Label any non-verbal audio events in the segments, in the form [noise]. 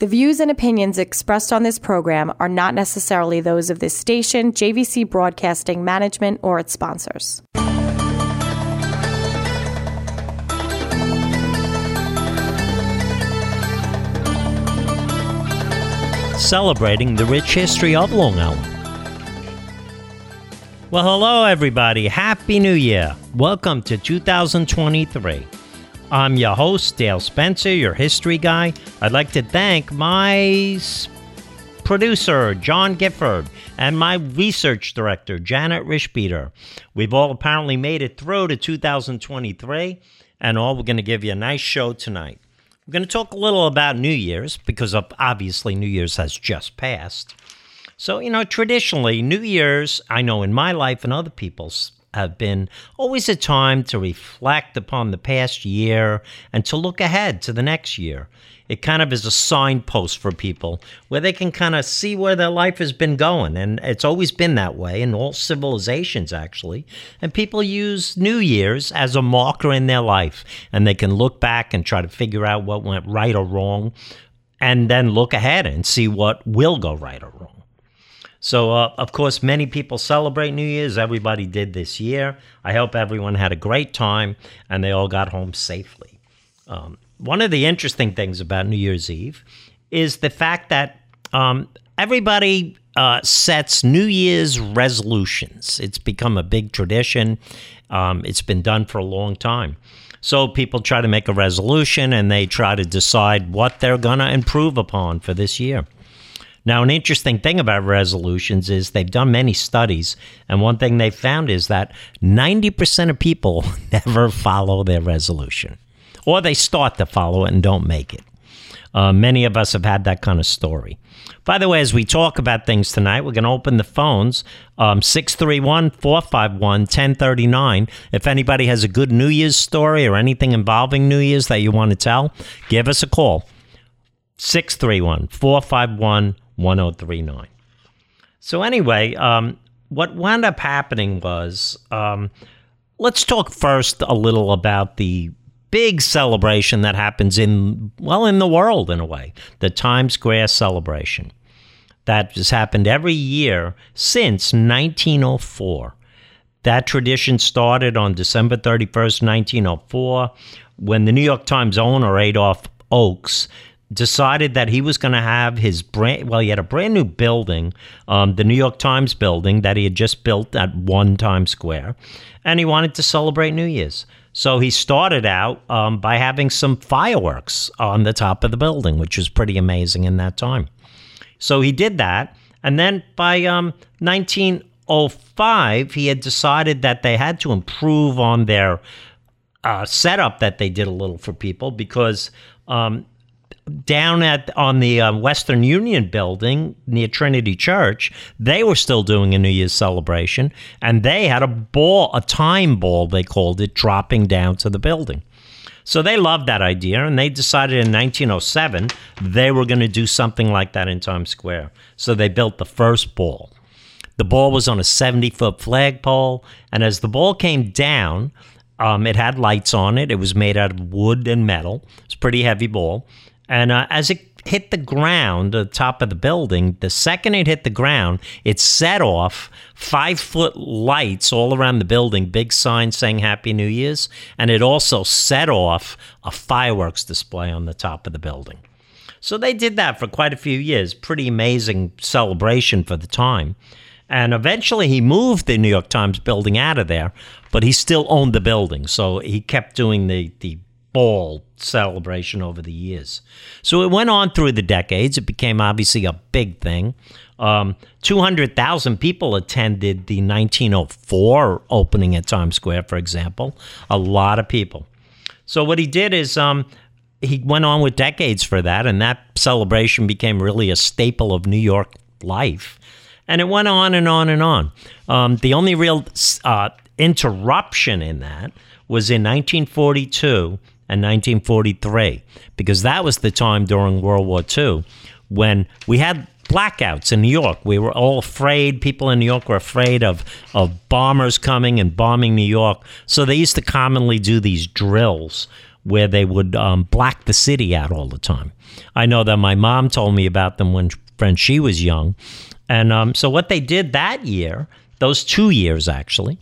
The views and opinions expressed on this program are not necessarily those of this station, JVC Broadcasting Management, or its sponsors. Celebrating the rich history of Long Island. Well, hello, everybody. Happy New Year. Welcome to 2023. I'm your host, Dale Spencer, your history guy. I'd like to thank my producer, John Gifford, and my research director, Janet Rishbeater. We've all apparently made it through to 2023, and all we're going to give you a nice show tonight. We're going to talk a little about New Year's because obviously New Year's has just passed. So, you know, traditionally, New Year's, I know in my life and other people's, have been always a time to reflect upon the past year and to look ahead to the next year. It kind of is a signpost for people where they can kind of see where their life has been going. And it's always been that way in all civilizations, actually. And people use New Year's as a marker in their life. And they can look back and try to figure out what went right or wrong, and then look ahead and see what will go right or wrong. So, uh, of course, many people celebrate New Year's. Everybody did this year. I hope everyone had a great time and they all got home safely. Um, one of the interesting things about New Year's Eve is the fact that um, everybody uh, sets New Year's resolutions. It's become a big tradition, um, it's been done for a long time. So people try to make a resolution and they try to decide what they're going to improve upon for this year. Now, an interesting thing about resolutions is they've done many studies, and one thing they found is that 90% of people [laughs] never follow their resolution, or they start to follow it and don't make it. Uh, many of us have had that kind of story. By the way, as we talk about things tonight, we're going to open the phones um, 631 451 1039. If anybody has a good New Year's story or anything involving New Year's that you want to tell, give us a call 631 451 1039. So, anyway, um, what wound up happening was um, let's talk first a little about the big celebration that happens in, well, in the world in a way the Times Square celebration. That has happened every year since 1904. That tradition started on December 31st, 1904, when the New York Times owner, Adolph Oakes, decided that he was going to have his brand well he had a brand new building um, the new york times building that he had just built at one times square and he wanted to celebrate new year's. So he started out um, by having some fireworks on the top of the building which was pretty amazing in that time. So he did that and then by um, 1905 he had decided that they had to improve on their uh, setup that they did a little for people because um, down at on the uh, Western Union building near Trinity Church, they were still doing a New Year's celebration, and they had a ball, a time ball they called it, dropping down to the building. So they loved that idea, and they decided in 1907 they were going to do something like that in Times Square. So they built the first ball. The ball was on a 70 foot flagpole, and as the ball came down, um, it had lights on it. It was made out of wood and metal. It's a pretty heavy ball. And uh, as it hit the ground, the top of the building, the second it hit the ground, it set off five foot lights all around the building, big signs saying Happy New Year's. And it also set off a fireworks display on the top of the building. So they did that for quite a few years. Pretty amazing celebration for the time. And eventually he moved the New York Times building out of there, but he still owned the building. So he kept doing the, the ball celebration over the years. So it went on through the decades. It became obviously a big thing. Um, 200,000 people attended the 1904 opening at Times Square, for example. A lot of people. So what he did is um, he went on with decades for that, and that celebration became really a staple of New York life. And it went on and on and on. Um, the only real uh, interruption in that was in 1942 and 1943, because that was the time during World War II when we had blackouts in New York. We were all afraid. People in New York were afraid of, of bombers coming and bombing New York. So they used to commonly do these drills where they would um, black the city out all the time. I know that my mom told me about them when, when she was young. And um, so what they did that year, those two years actually,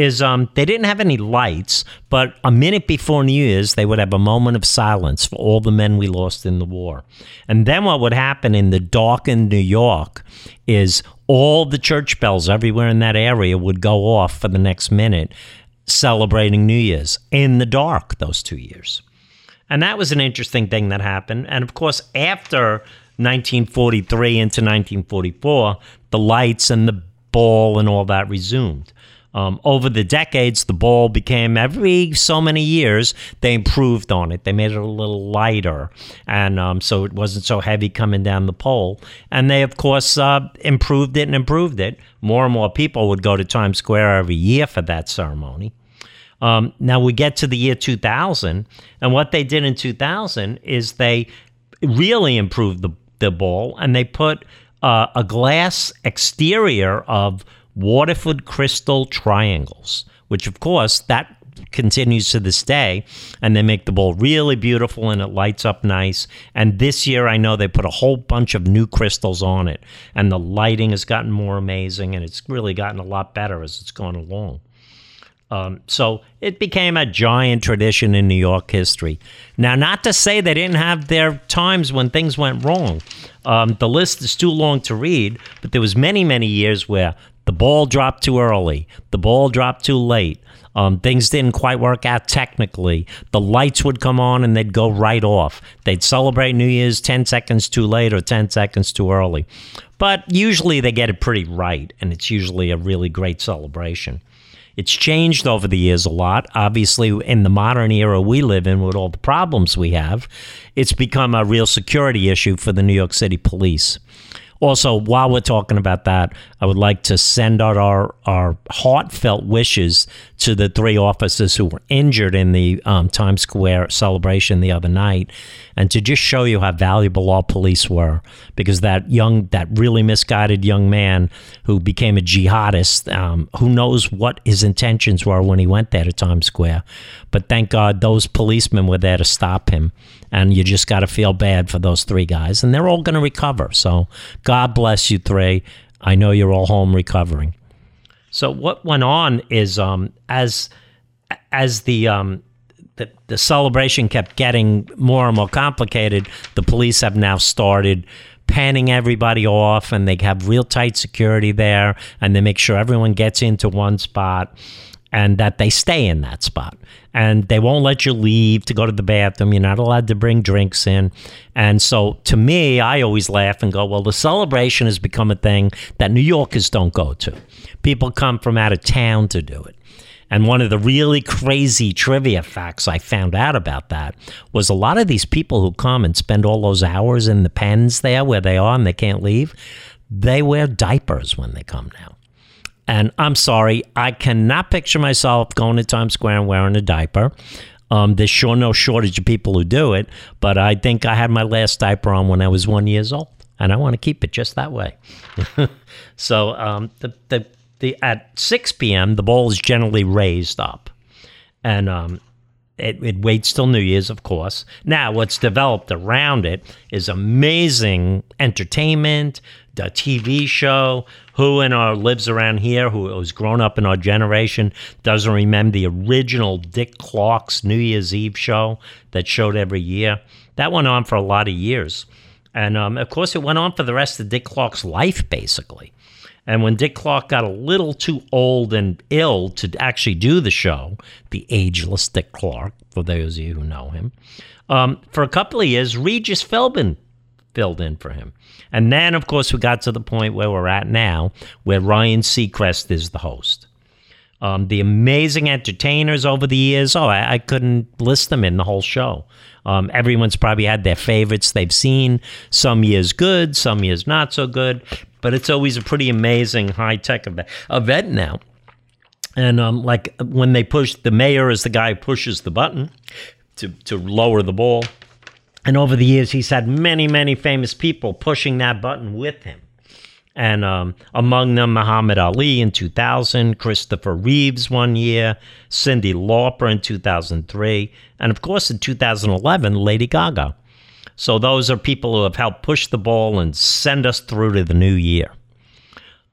is um, they didn't have any lights, but a minute before New Year's, they would have a moment of silence for all the men we lost in the war. And then what would happen in the darkened New York is all the church bells everywhere in that area would go off for the next minute, celebrating New Year's in the dark those two years. And that was an interesting thing that happened. And of course, after 1943 into 1944, the lights and the ball and all that resumed. Um, over the decades, the ball became every so many years they improved on it. They made it a little lighter, and um, so it wasn't so heavy coming down the pole. And they, of course, uh, improved it and improved it. More and more people would go to Times Square every year for that ceremony. Um, now we get to the year 2000, and what they did in 2000 is they really improved the the ball, and they put uh, a glass exterior of Waterford crystal triangles, which of course that continues to this day and they make the bowl really beautiful and it lights up nice. And this year i know they put a whole bunch of new crystals on it and the lighting has gotten more amazing and it's really gotten a lot better as it's gone along um, so it became a giant tradition in New York history. Now, not to say they didn't have their times when things went wrong. Um, the list is too long to read, but there was many, many years where the ball dropped too early. The ball dropped too late. Um, things didn't quite work out technically. The lights would come on and they'd go right off. They'd celebrate New Year's 10 seconds too late or 10 seconds too early. But usually they get it pretty right, and it's usually a really great celebration. It's changed over the years a lot. Obviously, in the modern era we live in, with all the problems we have, it's become a real security issue for the New York City police. Also, while we're talking about that, I would like to send out our, our heartfelt wishes to the three officers who were injured in the um, Times Square celebration the other night, and to just show you how valuable our police were, because that young, that really misguided young man who became a jihadist, um, who knows what his intentions were when he went there to Times Square, but thank God those policemen were there to stop him and you just got to feel bad for those three guys, and they're all going to recover. So God bless you three. I know you're all home recovering. So what went on is um, as as the um, the, the celebration kept getting more and more complicated, the police have now started panning everybody off, and they have real tight security there, and they make sure everyone gets into one spot and that they stay in that spot and they won't let you leave to go to the bathroom. You're not allowed to bring drinks in. And so to me, I always laugh and go, well, the celebration has become a thing that New Yorkers don't go to. People come from out of town to do it. And one of the really crazy trivia facts I found out about that was a lot of these people who come and spend all those hours in the pens there where they are and they can't leave, they wear diapers when they come now. And I'm sorry, I cannot picture myself going to Times Square and wearing a diaper. Um, there's sure no shortage of people who do it, but I think I had my last diaper on when I was one years old, and I want to keep it just that way. [laughs] so um, the, the the at 6 p.m. the bowl is generally raised up, and um, it, it waits till New Year's, of course. Now, what's developed around it is amazing entertainment, the TV show. Who in our lives around here, who was grown up in our generation, doesn't remember the original Dick Clark's New Year's Eve show that showed every year? That went on for a lot of years. And um, of course, it went on for the rest of Dick Clark's life, basically. And when Dick Clark got a little too old and ill to actually do the show, the ageless Dick Clark, for those of you who know him, um, for a couple of years, Regis Philbin filled in for him. And then, of course, we got to the point where we're at now, where Ryan Seacrest is the host. Um, the amazing entertainers over the years, oh, I, I couldn't list them in the whole show. Um, everyone's probably had their favorites they've seen. Some years good, some years not so good, but it's always a pretty amazing high tech event event now. And um, like when they push, the mayor is the guy who pushes the button to, to lower the ball. And over the years, he's had many, many famous people pushing that button with him. And um, among them, Muhammad Ali in 2000, Christopher Reeves one year, Cyndi Lauper in 2003, and of course in 2011, Lady Gaga. So those are people who have helped push the ball and send us through to the new year.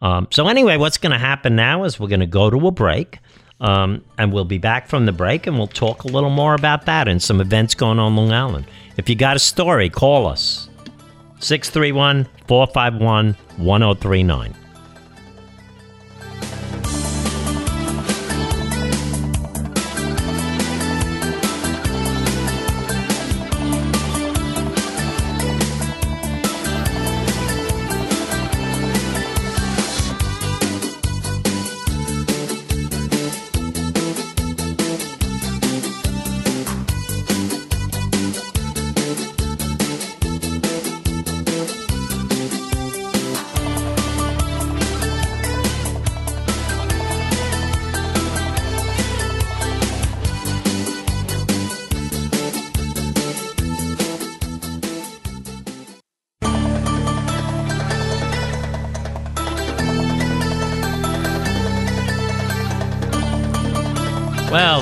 Um, so, anyway, what's going to happen now is we're going to go to a break. Um, and we'll be back from the break and we'll talk a little more about that and some events going on Long Island. If you got a story, call us 631 451 1039.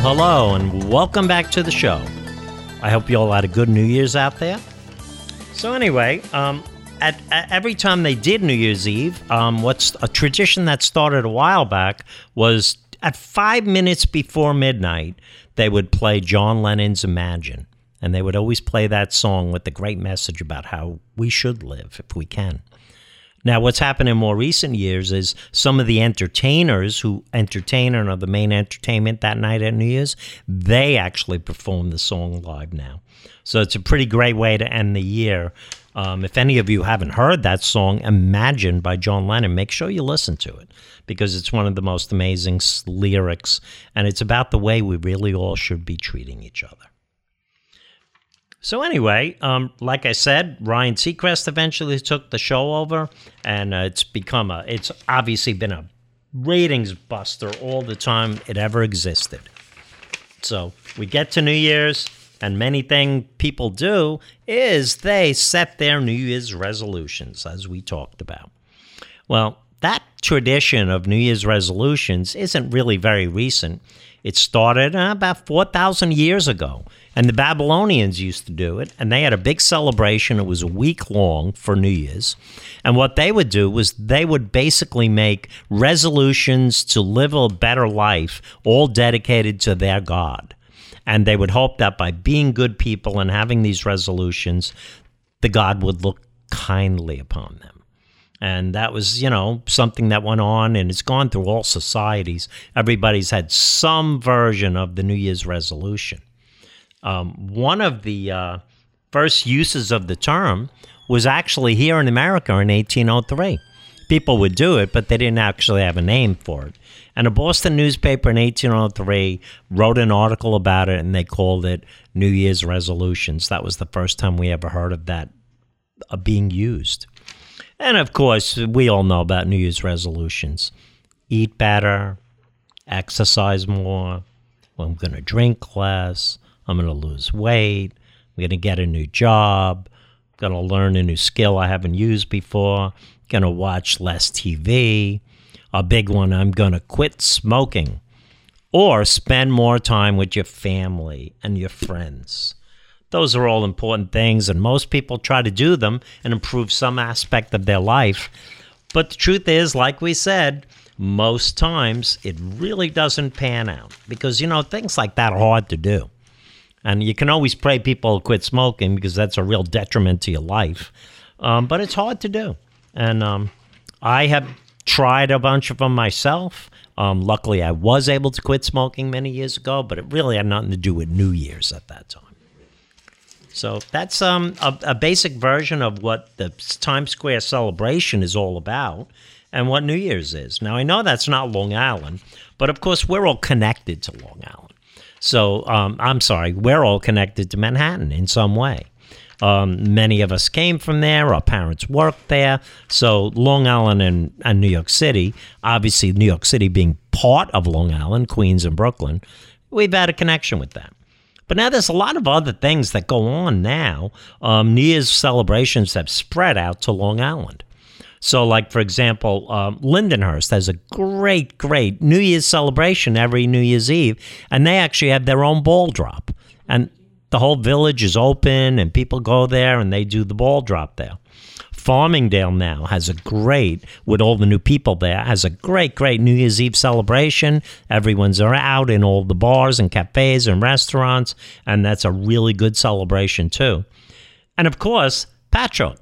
Hello, and welcome back to the show. I hope you all had a good New Year's out there. So, anyway, um, at, at every time they did New Year's Eve, um, what's a tradition that started a while back was at five minutes before midnight, they would play John Lennon's Imagine. And they would always play that song with the great message about how we should live if we can. Now, what's happened in more recent years is some of the entertainers who entertain and are the main entertainment that night at New Year's, they actually perform the song live now. So it's a pretty great way to end the year. Um, if any of you haven't heard that song, Imagine by John Lennon, make sure you listen to it because it's one of the most amazing lyrics and it's about the way we really all should be treating each other. So anyway, um, like I said, Ryan Seacrest eventually took the show over, and uh, it's become a. It's obviously been a ratings buster all the time it ever existed. So we get to New Year's, and many thing people do is they set their New Year's resolutions, as we talked about. Well, that tradition of New Year's resolutions isn't really very recent. It started uh, about 4,000 years ago and the Babylonians used to do it, and they had a big celebration. It was a week long for New Year's. And what they would do was they would basically make resolutions to live a better life, all dedicated to their God. And they would hope that by being good people and having these resolutions, the God would look kindly upon them. And that was, you know, something that went on and it's gone through all societies. Everybody's had some version of the New Year's resolution. Um, one of the uh, first uses of the term was actually here in America in 1803. People would do it, but they didn't actually have a name for it. And a Boston newspaper in 1803 wrote an article about it, and they called it New Year's resolutions. That was the first time we ever heard of that uh, being used. And of course, we all know about New Year's resolutions eat better, exercise more, I'm going to drink less, I'm going to lose weight. I'm going to get a new job. I'm going to learn a new skill I haven't used before. I'm going to watch less TV. A big one, I'm going to quit smoking or spend more time with your family and your friends. Those are all important things, and most people try to do them and improve some aspect of their life. But the truth is, like we said, most times it really doesn't pan out because, you know, things like that are hard to do. And you can always pray people quit smoking because that's a real detriment to your life. Um, but it's hard to do. And um, I have tried a bunch of them myself. Um, luckily, I was able to quit smoking many years ago, but it really had nothing to do with New Year's at that time. So that's um, a, a basic version of what the Times Square celebration is all about and what New Year's is. Now, I know that's not Long Island, but of course, we're all connected to Long Island. So um, I'm sorry, we're all connected to Manhattan in some way. Um, many of us came from there. Our parents worked there. So Long Island and, and New York City, obviously New York City being part of Long Island, Queens and Brooklyn, we've had a connection with that. But now there's a lot of other things that go on now. Um, New Year's celebrations have spread out to Long Island. So, like for example, um, Lindenhurst has a great, great New Year's celebration every New Year's Eve, and they actually have their own ball drop, and the whole village is open, and people go there and they do the ball drop there. Farmingdale now has a great, with all the new people there, has a great, great New Year's Eve celebration. Everyone's out in all the bars and cafes and restaurants, and that's a really good celebration too. And of course, Patchogue.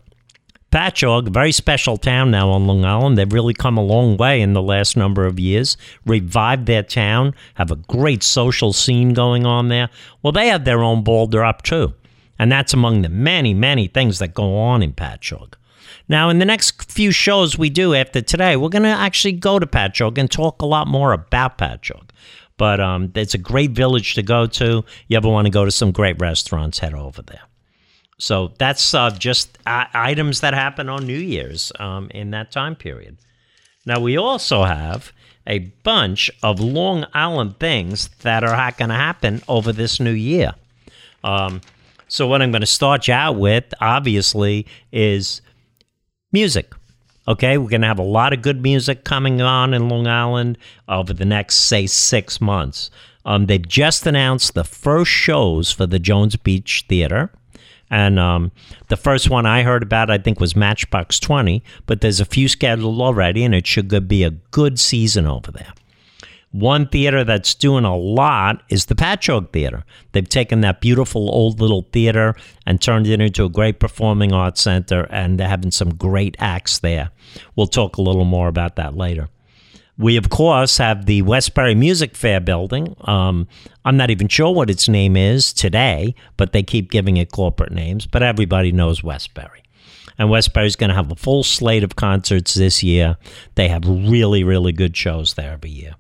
Patchogue, very special town now on Long Island. They've really come a long way in the last number of years. Revived their town, have a great social scene going on there. Well, they have their own ball drop too. And that's among the many, many things that go on in Patchogue. Now, in the next few shows we do after today, we're going to actually go to Patchogue and talk a lot more about Patchogue. But um, it's a great village to go to. You ever want to go to some great restaurants, head over there. So that's uh, just uh, items that happen on New Year's um, in that time period. Now, we also have a bunch of Long Island things that are going to happen over this new year. Um, so, what I'm going to start you out with, obviously, is music. Okay, we're going to have a lot of good music coming on in Long Island over the next, say, six months. Um, they've just announced the first shows for the Jones Beach Theater. And um, the first one I heard about, I think, was Matchbox 20, but there's a few scheduled already, and it should be a good season over there. One theater that's doing a lot is the Patchogue Theater. They've taken that beautiful old little theater and turned it into a great performing arts center, and they're having some great acts there. We'll talk a little more about that later. We, of course, have the Westbury Music Fair building. Um, I'm not even sure what its name is today, but they keep giving it corporate names, but everybody knows Westbury. And Westbury's going to have a full slate of concerts this year. They have really, really good shows there every year.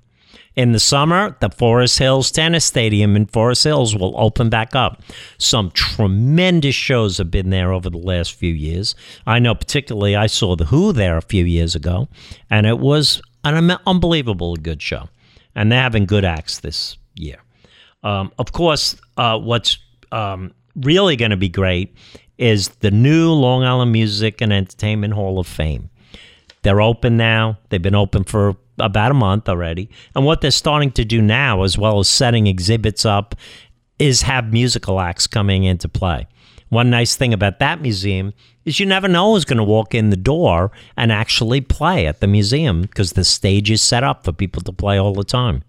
In the summer, the Forest Hills Tennis Stadium in Forest Hills will open back up. Some tremendous shows have been there over the last few years. I know particularly I saw The Who there a few years ago, and it was an unbelievable good show. And they're having good acts this year. Um, of course, uh, what's um, really going to be great is the new Long Island Music and Entertainment Hall of Fame. They're open now. They've been open for about a month already. And what they're starting to do now, as well as setting exhibits up, is have musical acts coming into play. One nice thing about that museum is you never know who's going to walk in the door and actually play at the museum because the stage is set up for people to play all the time.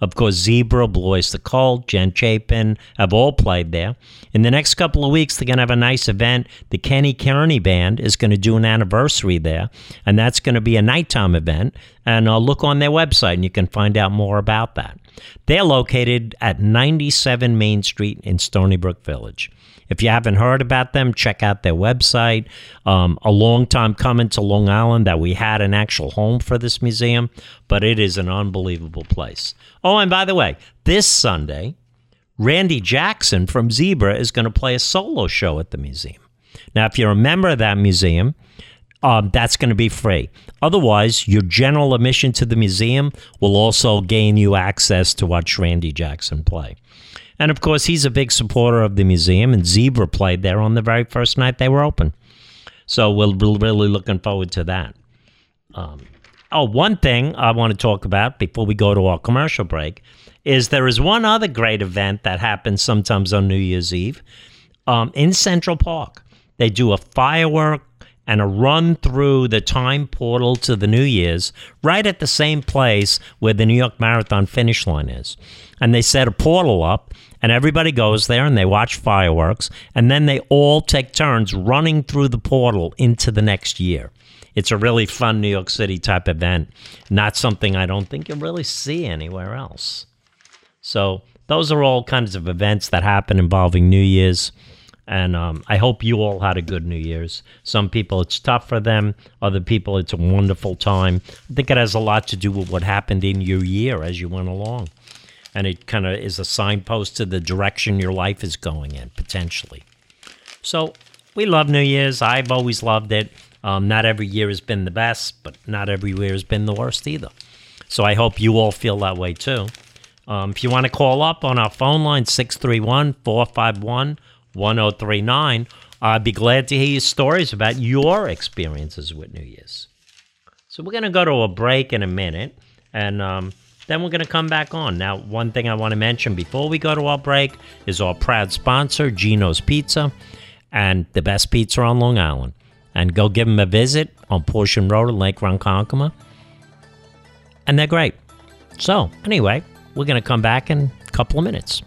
Of course, Zebra, Blue Oyster Cult, Jen Chapin have all played there. In the next couple of weeks, they're going to have a nice event. The Kenny Kearney Band is going to do an anniversary there, and that's going to be a nighttime event. And I'll look on their website, and you can find out more about that. They're located at 97 Main Street in Stony Brook Village. If you haven't heard about them, check out their website. Um, a long time coming to Long Island that we had an actual home for this museum, but it is an unbelievable place. Oh, and by the way, this Sunday, Randy Jackson from Zebra is going to play a solo show at the museum. Now, if you're a member of that museum, um, that's going to be free. Otherwise, your general admission to the museum will also gain you access to watch Randy Jackson play. And of course, he's a big supporter of the museum, and Zebra played there on the very first night they were open. So we're really looking forward to that. Um, oh, one thing I want to talk about before we go to our commercial break is there is one other great event that happens sometimes on New Year's Eve um, in Central Park. They do a firework and a run through the time portal to the New Year's right at the same place where the New York Marathon finish line is. And they set a portal up, and everybody goes there and they watch fireworks, and then they all take turns running through the portal into the next year. It's a really fun New York City type event, not something I don't think you'll really see anywhere else. So, those are all kinds of events that happen involving New Year's. And um, I hope you all had a good New Year's. Some people, it's tough for them. Other people, it's a wonderful time. I think it has a lot to do with what happened in your year as you went along. And it kind of is a signpost to the direction your life is going in, potentially. So we love New Year's. I've always loved it. Um, not every year has been the best, but not every year has been the worst either. So I hope you all feel that way too. Um, if you want to call up on our phone line, 631 451 1039. I'd be glad to hear your stories about your experiences with New Year's. So we're going to go to a break in a minute, and um, then we're going to come back on. Now, one thing I want to mention before we go to our break is our proud sponsor, Gino's Pizza, and the best pizza on Long Island. And go give them a visit on Portion Road in Lake Ronkonkoma. And they're great. So, anyway, we're going to come back in a couple of minutes.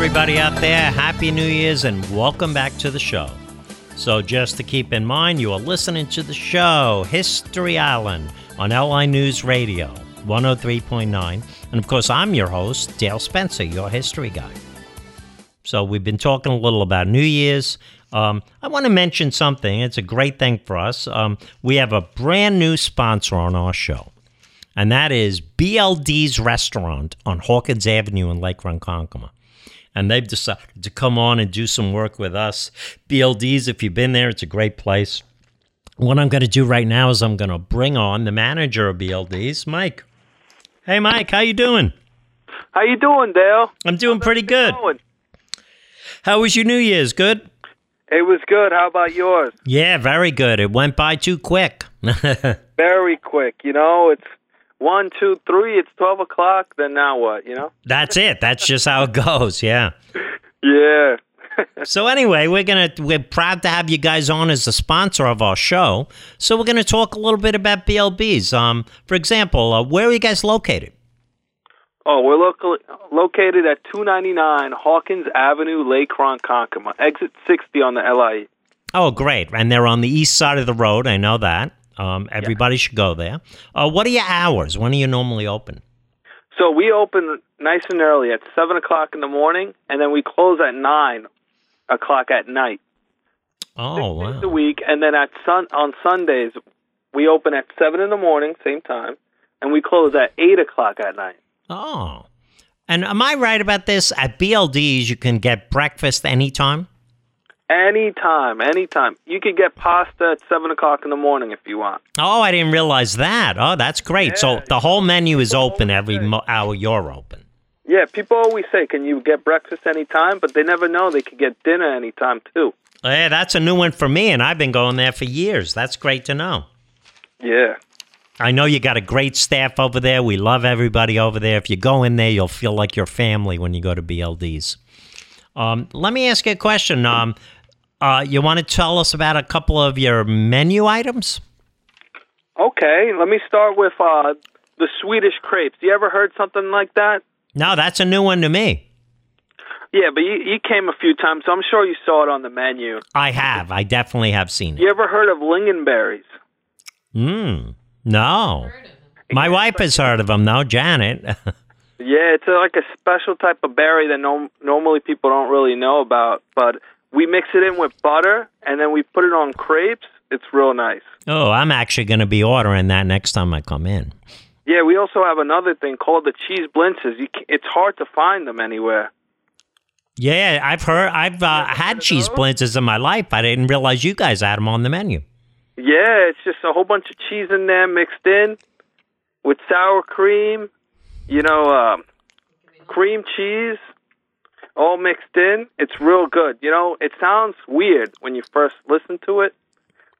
Everybody out there, Happy New Year's and welcome back to the show. So, just to keep in mind, you are listening to the show History Island on LI News Radio 103.9. And of course, I'm your host, Dale Spencer, your history guy. So, we've been talking a little about New Year's. Um, I want to mention something. It's a great thing for us. Um, we have a brand new sponsor on our show, and that is BLD's Restaurant on Hawkins Avenue in Lake Ronkonkoma and they've decided to come on and do some work with us. BLDs, if you've been there, it's a great place. What I'm going to do right now is I'm going to bring on the manager of BLDs, Mike. Hey, Mike, how you doing? How you doing, Dale? I'm doing pretty good. Going? How was your New Year's? Good? It was good. How about yours? Yeah, very good. It went by too quick. [laughs] Very quick. You know, it's one, two, three. It's twelve o'clock. Then now what? You know? That's it. That's just how it goes. Yeah. [laughs] Yeah. [laughs] So anyway, we're gonna we're proud to have you guys on as the sponsor of our show. So we're gonna talk a little bit about BLDs. Um, for example, uh, where are you guys located? Oh, we're local, located at two ninety nine Hawkins Avenue, Lake Ronkonkoma, exit sixty on the LIE. Oh, great! And they're on the east side of the road. I know that. Um, everybody should go there. Uh, what are your hours? When are you normally open? So we open nice and early at seven o'clock in the morning, and then we close at nine o'clock at night. Oh, a week, and then at sun on Sundays we open at seven in the morning, same time, and we close at eight o'clock at night. Oh, and am I right about this? At BLDs, you can get breakfast anytime. Anytime, anytime. You could get pasta at seven o'clock in the morning if you want. Oh, I didn't realize that. Oh, that's great. so the whole menu is open every mo- hour you're open. Yeah, people always say, "Can you get breakfast anytime?" But they never know they could get dinner anytime too. Yeah, that's a new one for me, and I've been going there for years. That's great to know. Yeah. I know you got a great staff over there. We love everybody over there. If you go in there, you'll feel like your family when you go to BLDs. Um, let me ask you a question. Um, uh, you want to tell us about a couple of your menu items? Okay, let me start with uh, the Swedish crepes. You ever heard something like that? No, that's a new one to me. Yeah, but you, you came a few times, so I'm sure you saw it on the menu. I have. I definitely have seen it. You ever heard of lingonberries? Mm, no. My wife has heard of them, though, Janet. [laughs] Yeah, it's like a special type of berry that no, normally people don't really know about. But we mix it in with butter, and then we put it on crepes. It's real nice. oh, I'm actually going to be ordering that next time I come in. Yeah, we also have another thing called the cheese blintzes. It's hard to find them anywhere. Yeah, I've heard. I've uh, had cheese blintzes in my life. I didn't realize you guys had them on the menu. Yeah, it's just a whole bunch of cheese in there mixed in with sour cream, you know, um, cream cheese, all mixed in. It's real good. You know, it sounds weird when you first listen to it,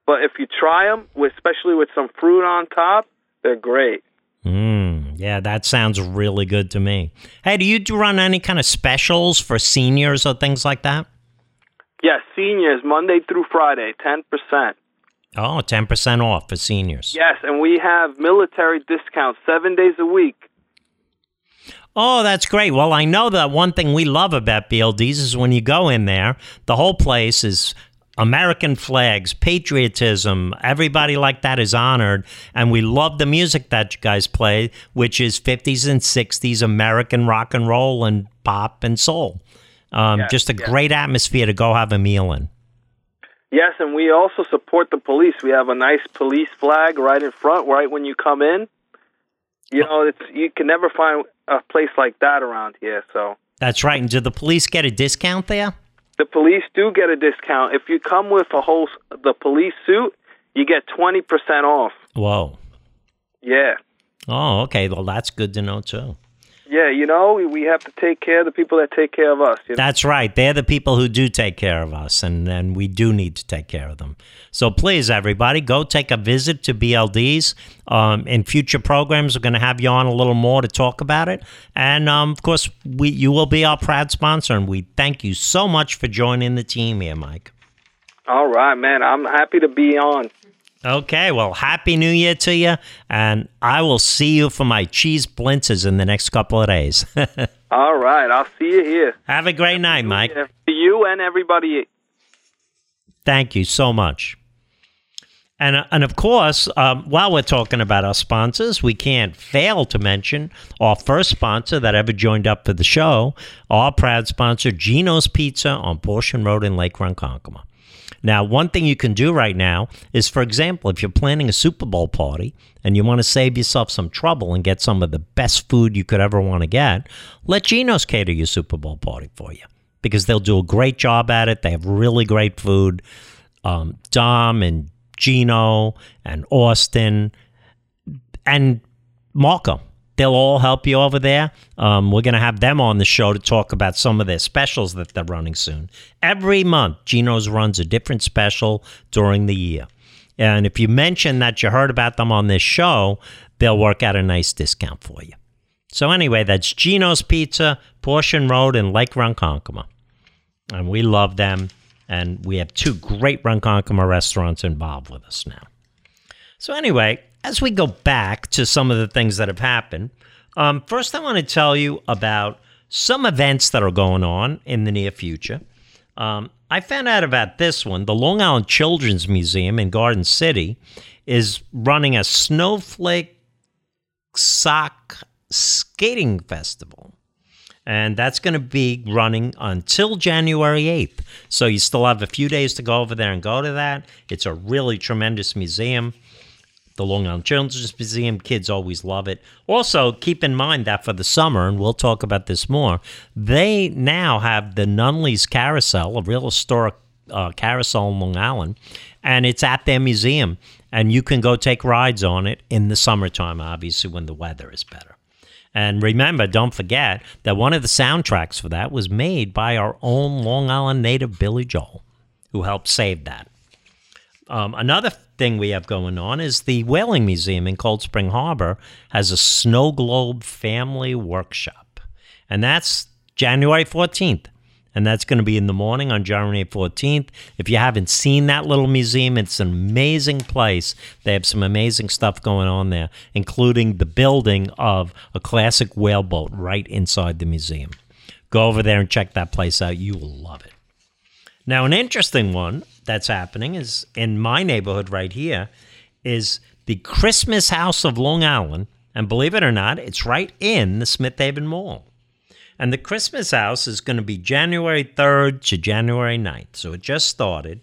but if you try them, especially with some fruit on top, they're great. Mm, yeah, that sounds really good to me. Hey, do you run any kind of specials for seniors or things like that? Yeah, seniors Monday through Friday, ten percent. Oh, 10% off for seniors. Yes, and we have military discounts seven days a week. Oh, that's great. Well, I know that one thing we love about BLDs is when you go in there, the whole place is American flags, patriotism, everybody like that is honored. And we love the music that you guys play, which is 50s and 60s American rock and roll and pop and soul. Um, Yes, just a yes. great atmosphere to go have a meal in. Yes, and we also support the police. We have a nice police flag right in front, right when you come in. You know, it's you can never find a place like that around here. So That's right. And do the police get a discount there? the police do get a discount if you come with a whole the police suit. You get twenty percent off. Whoa. Yeah, Oh, okay. Well, that's good to know, too. Yeah. You know, we, we have to take care of the people that take care of us. You know? That's right. They're the people who do take care of us, and, and we do need to take care of them. So please, everybody, go take a visit to BLDs. Um, in future programs, we're going to have you on a little more to talk about it. And um, of course, we you will be our proud sponsor, and we thank you so much for joining the team here, Mike. All right, man. I'm happy to be on. Okay, well, happy New Year to you, and I will see you for my cheese blintzes in the next couple of days. [laughs] All right, I'll see you here. have a great night, Mike. To you and everybody. Thank you so much. And, uh, and of course, um, while we're talking about our sponsors, we can't fail to mention our first sponsor that ever joined up for the show, our proud sponsor, Gino's Pizza on Portion Road in Lake Ronkonkoma. Now, one thing you can do right now is, for example, if you're planning a Super Bowl party and you want to save yourself some trouble and get some of the best food you could ever want to get, let Gino's cater your Super Bowl party for you because they'll do a great job at it. They have really great food. Um, Dom and Gino and Austin and Marco. They'll all help you over there. Um, we're going to have them on the show to talk about some of their specials that they're running soon. Every month, Gino's runs a different special during the year. And if you mention that you heard about them on this show, they'll work out a nice discount for you. So, anyway, that's Gino's Pizza, Portion Road in Lake Ronkonkoma. And we love them. And we have two great Ronkonkoma restaurants involved with us now. So, anyway, as we go back to some of the things that have happened, um, first I want to tell you about some events that are going on in the near future. Um, I found out about this one. The Long Island Children's Museum in Garden City is running a snowflake sock skating festival. And that's going to be running until January 8th. So you still have a few days to go over there and go to that. It's a really tremendous museum. The Long Island Children's Museum, kids always love it. Also, keep in mind that for the summer, and we'll talk about this more, they now have the Nunley's Carousel, a real historic uh, carousel in Long Island, and it's at their museum. And you can go take rides on it in the summertime, obviously, when the weather is better. And remember, don't forget that one of the soundtracks for that was made by our own Long Island native Billy Joel, who helped save that. Um, another thing we have going on is the Whaling Museum in Cold Spring Harbor has a snow globe family workshop, and that's January 14th. And that's going to be in the morning on January 14th. If you haven't seen that little museum, it's an amazing place. They have some amazing stuff going on there, including the building of a classic whaleboat right inside the museum. Go over there and check that place out. You will love it. Now, an interesting one that's happening is in my neighborhood right here is the Christmas House of Long Island. And believe it or not, it's right in the Smith Haven Mall. And the Christmas house is going to be January 3rd to January 9th. So it just started.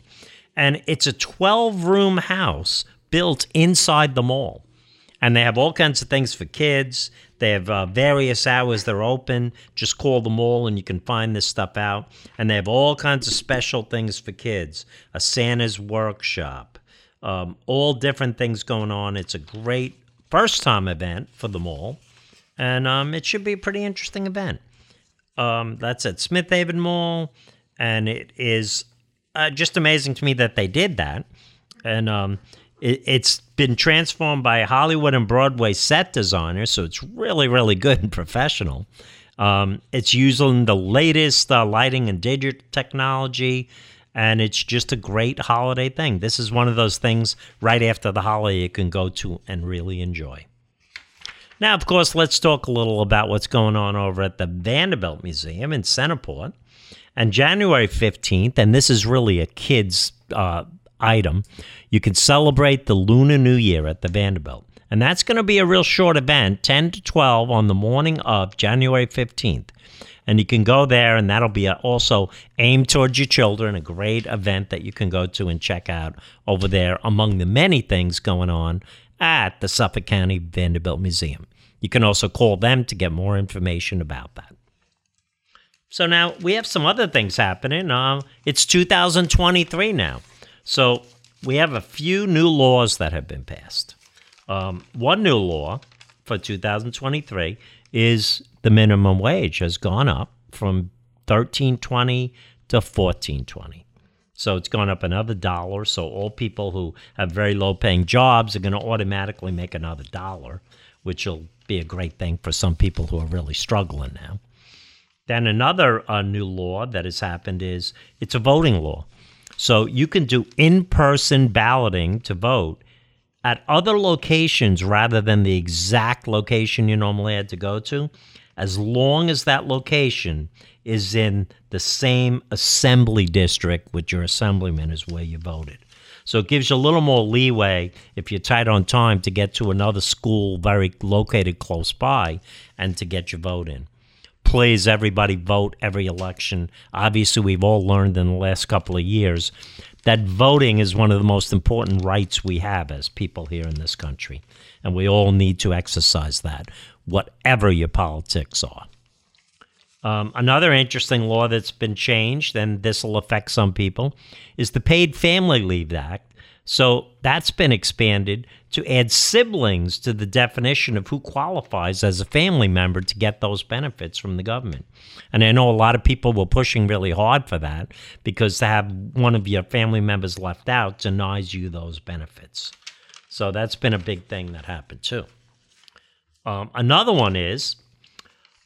And it's a 12 room house built inside the mall. And they have all kinds of things for kids. They have uh, various hours they're open. Just call the mall and you can find this stuff out. And they have all kinds of special things for kids a Santa's workshop, um, all different things going on. It's a great first time event for the mall. And um, it should be a pretty interesting event. Um, that's at Smith Haven Mall, and it is uh, just amazing to me that they did that. And um, it, it's been transformed by Hollywood and Broadway set designers, so it's really, really good and professional. Um, it's using the latest uh, lighting and digital technology, and it's just a great holiday thing. This is one of those things right after the holiday you can go to and really enjoy. Now, of course, let's talk a little about what's going on over at the Vanderbilt Museum in Centerport. And January 15th, and this is really a kid's uh, item, you can celebrate the Lunar New Year at the Vanderbilt. And that's going to be a real short event, 10 to 12 on the morning of January 15th. And you can go there, and that'll be also aimed towards your children, a great event that you can go to and check out over there among the many things going on at the Suffolk County Vanderbilt Museum. You can also call them to get more information about that. So now we have some other things happening. Uh, it's 2023 now. So we have a few new laws that have been passed. Um, one new law for 2023 is the minimum wage has gone up from 1320 to 1420. So it's gone up another dollar. So all people who have very low paying jobs are going to automatically make another dollar, which will be a great thing for some people who are really struggling now. Then another uh, new law that has happened is it's a voting law. So you can do in person balloting to vote at other locations rather than the exact location you normally had to go to, as long as that location is in the same assembly district with your assemblyman is where you voted. So it gives you a little more leeway if you're tight on time to get to another school very located close by and to get your vote in. Please, everybody, vote every election. Obviously, we've all learned in the last couple of years that voting is one of the most important rights we have as people here in this country. And we all need to exercise that, whatever your politics are. Um, another interesting law that's been changed, and this will affect some people, is the Paid Family Leave Act. So that's been expanded to add siblings to the definition of who qualifies as a family member to get those benefits from the government. And I know a lot of people were pushing really hard for that because to have one of your family members left out denies you those benefits. So that's been a big thing that happened too. Um, another one is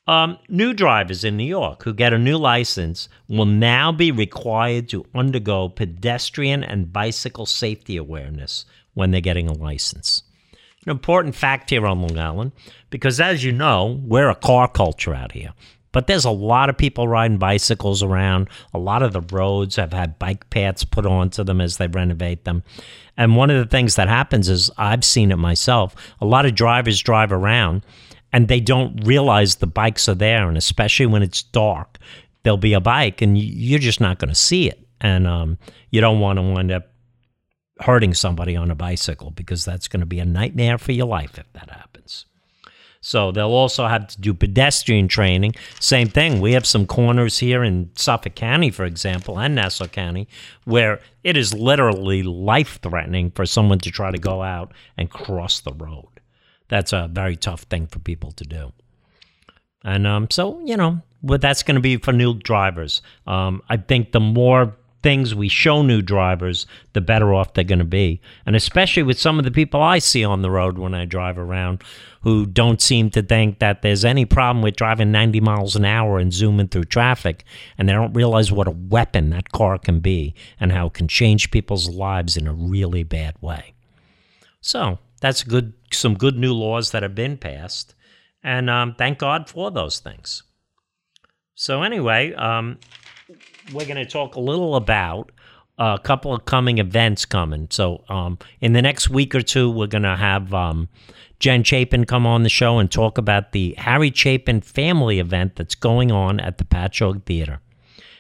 um, new drivers in New York who get a new license will now be required to undergo pedestrian and bicycle safety awareness when they're getting a license. An important fact here on Long Island, because as you know, we're a car culture out here. But there's a lot of people riding bicycles around. A lot of the roads have had bike paths put onto them as they renovate them. And one of the things that happens is I've seen it myself. A lot of drivers drive around and they don't realize the bikes are there. And especially when it's dark, there'll be a bike and you're just not going to see it. And um, you don't want to wind up hurting somebody on a bicycle because that's going to be a nightmare for your life if that happens. So they'll also have to do pedestrian training. Same thing. We have some corners here in Suffolk County, for example, and Nassau County, where it is literally life threatening for someone to try to go out and cross the road that's a very tough thing for people to do. And um, so, you know, but that's going to be for new drivers. Um, I think the more things we show new drivers, the better off they're going to be. And especially with some of the people I see on the road when I drive around who don't seem to think that there's any problem with driving 90 miles an hour and zooming through traffic. And they don't realize what a weapon that car can be and how it can change people's lives in a really bad way. So that's good. Some good new laws that have been passed, and um, thank God for those things. So anyway, um, we're going to talk a little about a couple of coming events coming. So um, in the next week or two, we're going to have um, Jen Chapin come on the show and talk about the Harry Chapin family event that's going on at the Patchogue Theater,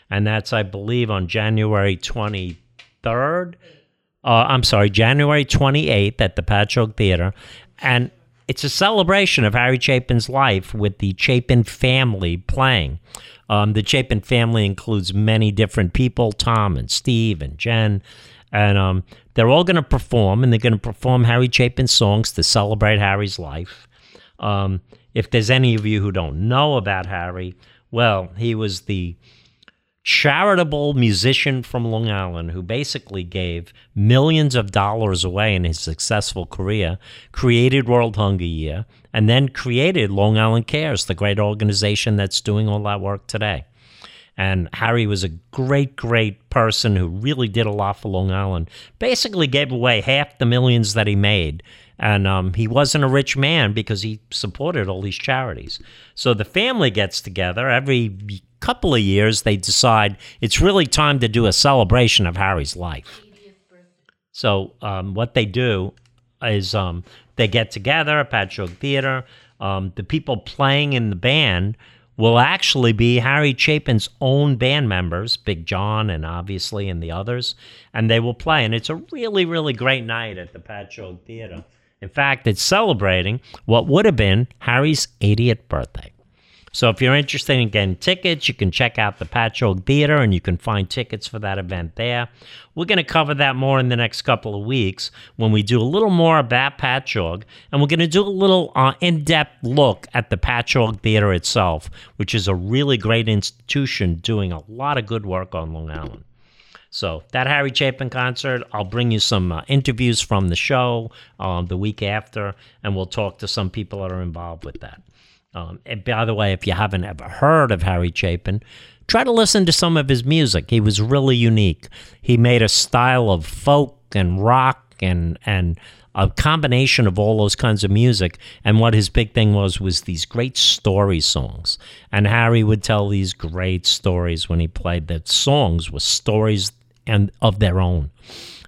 and that's I believe on January twenty third uh, I'm sorry, January 28th at the Patchogue Theater. And it's a celebration of Harry Chapin's life with the Chapin family playing. Um, the Chapin family includes many different people Tom and Steve and Jen. And um, they're all going to perform, and they're going to perform Harry Chapin songs to celebrate Harry's life. Um, if there's any of you who don't know about Harry, well, he was the charitable musician from Long Island who basically gave millions of dollars away in his successful career, created World Hunger Year, and then created Long Island Cares, the great organization that's doing all that work today. And Harry was a great, great person who really did a lot for Long Island. Basically, gave away half the millions that he made. And um, he wasn't a rich man because he supported all these charities. So the family gets together every couple of years. They decide it's really time to do a celebration of Harry's life. So um, what they do is um, they get together at Patchogue Theater. Um, the people playing in the band will actually be Harry Chapin's own band members, Big John and obviously and the others, and they will play. And it's a really, really great night at the Patchogue Theater. In fact, it's celebrating what would have been Harry's 80th birthday. So if you're interested in getting tickets, you can check out the Patchogue Theater and you can find tickets for that event there. We're going to cover that more in the next couple of weeks when we do a little more about Patchogue and we're going to do a little uh, in-depth look at the Patchogue Theater itself, which is a really great institution doing a lot of good work on Long Island. So that Harry Chapin concert, I'll bring you some uh, interviews from the show um, the week after, and we'll talk to some people that are involved with that. Um, and by the way, if you haven't ever heard of Harry Chapin, try to listen to some of his music. He was really unique. He made a style of folk and rock and and a combination of all those kinds of music. And what his big thing was was these great story songs. And Harry would tell these great stories when he played. The songs were stories and of their own.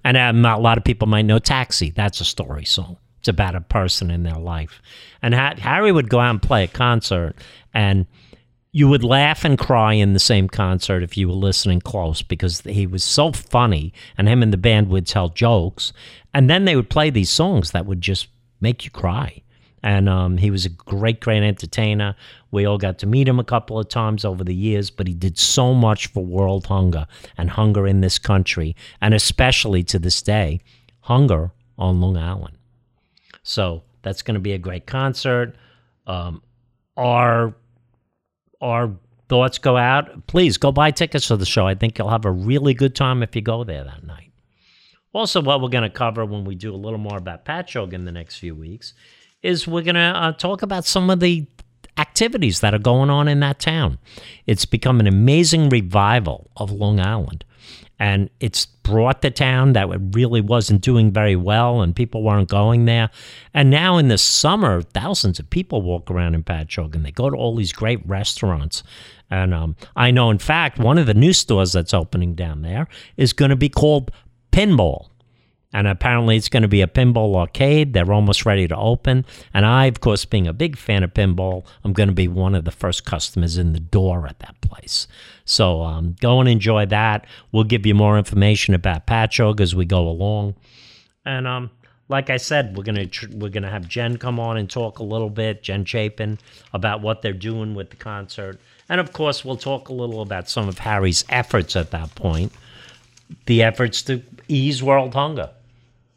And um, a lot of people might know Taxi. That's a story song. It's about a person in their life. And ha- Harry would go out and play a concert, and you would laugh and cry in the same concert if you were listening close because he was so funny, and him and the band would tell jokes, and then they would play these songs that would just make you cry. And um, he was a great, great entertainer. We all got to meet him a couple of times over the years, but he did so much for world hunger and hunger in this country, and especially to this day, hunger on Long Island. So that's going to be a great concert. Um, our our thoughts go out. Please go buy tickets for the show. I think you'll have a really good time if you go there that night. Also, what we're going to cover when we do a little more about Patchogue in the next few weeks is we're going to uh, talk about some of the activities that are going on in that town. It's become an amazing revival of Long Island and it's brought the town that really wasn't doing very well and people weren't going there. And now in the summer, thousands of people walk around in Patchogue and they go to all these great restaurants. And um, I know, in fact, one of the new stores that's opening down there is going to be called Pinball. And apparently, it's going to be a pinball arcade. They're almost ready to open. And I, of course, being a big fan of pinball, I'm going to be one of the first customers in the door at that place. So um, go and enjoy that. We'll give you more information about Patchogue as we go along. And um, like I said, we're gonna tr- we're gonna have Jen come on and talk a little bit, Jen Chapin, about what they're doing with the concert, and of course, we'll talk a little about some of Harry's efforts at that point, the efforts to ease world hunger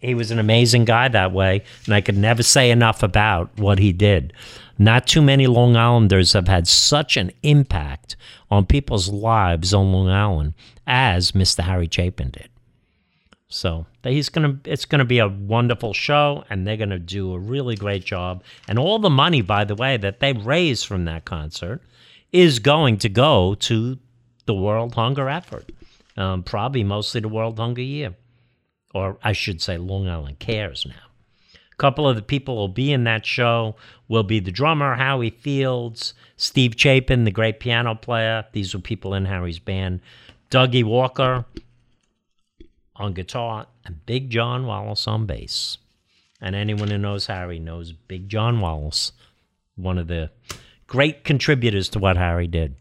he was an amazing guy that way, and I could never say enough about what he did. Not too many Long Islanders have had such an impact on people's lives on Long Island as Mr. Harry Chapin did. So he's gonna it's gonna be a wonderful show and they're gonna do a really great job. And all the money, by the way, that they raise from that concert is going to go to the World Hunger effort. Um, probably mostly the World Hunger Year or I should say Long Island Cares now. A couple of the people will be in that show will be the drummer, Howie Fields, Steve Chapin, the great piano player. These were people in Harry's band. Dougie Walker on guitar, and Big John Wallace on bass. And anyone who knows Harry knows Big John Wallace, one of the great contributors to what Harry did.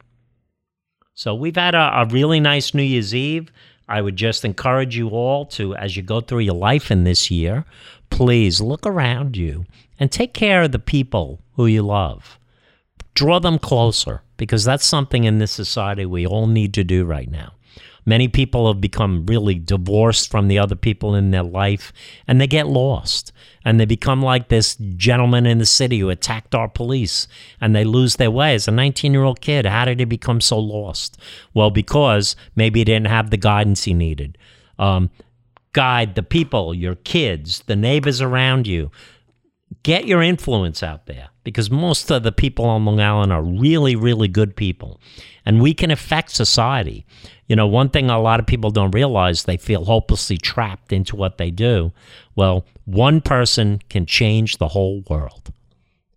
So we've had a, a really nice New Year's Eve. I would just encourage you all to, as you go through your life in this year, please look around you and take care of the people who you love. Draw them closer because that's something in this society we all need to do right now. Many people have become really divorced from the other people in their life and they get lost. And they become like this gentleman in the city who attacked our police and they lose their way. As a 19 year old kid, how did he become so lost? Well, because maybe he didn't have the guidance he needed. Um, guide the people, your kids, the neighbors around you. Get your influence out there. because most of the people on Long Island are really, really good people. And we can affect society. You know, one thing a lot of people don't realize, they feel hopelessly trapped into what they do. Well, one person can change the whole world.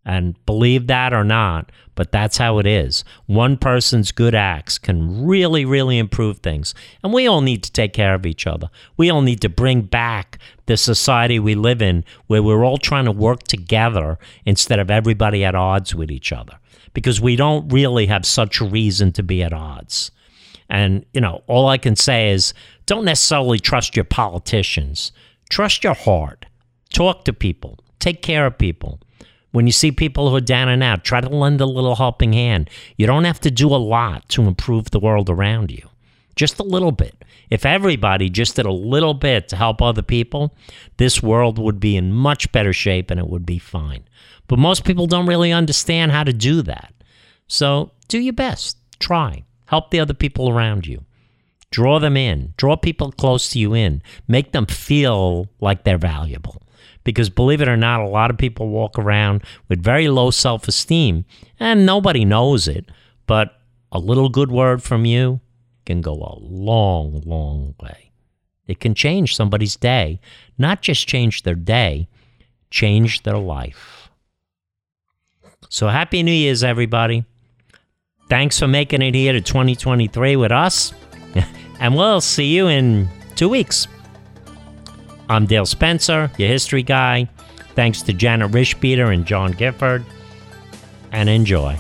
And believe that or not, but that's how it is. One person's good acts can really, really improve things. And we all need to take care of each other. We all need to bring back the society we live in where we're all trying to work together instead of everybody at odds with each other. Because we don't really have such reason to be at odds. And, you know, all I can say is don't necessarily trust your politicians, trust your heart. Talk to people, take care of people. When you see people who are down and out, try to lend a little helping hand. You don't have to do a lot to improve the world around you, just a little bit. If everybody just did a little bit to help other people, this world would be in much better shape and it would be fine. But most people don't really understand how to do that. So do your best. Try. Help the other people around you. Draw them in. Draw people close to you in. Make them feel like they're valuable. Because believe it or not, a lot of people walk around with very low self esteem and nobody knows it. But a little good word from you can go a long, long way. It can change somebody's day, not just change their day, change their life. So, Happy New Year's, everybody. Thanks for making it here to 2023 with us. [laughs] and we'll see you in two weeks. I'm Dale Spencer, your history guy. Thanks to Janet Rishbeater and John Gifford. And enjoy.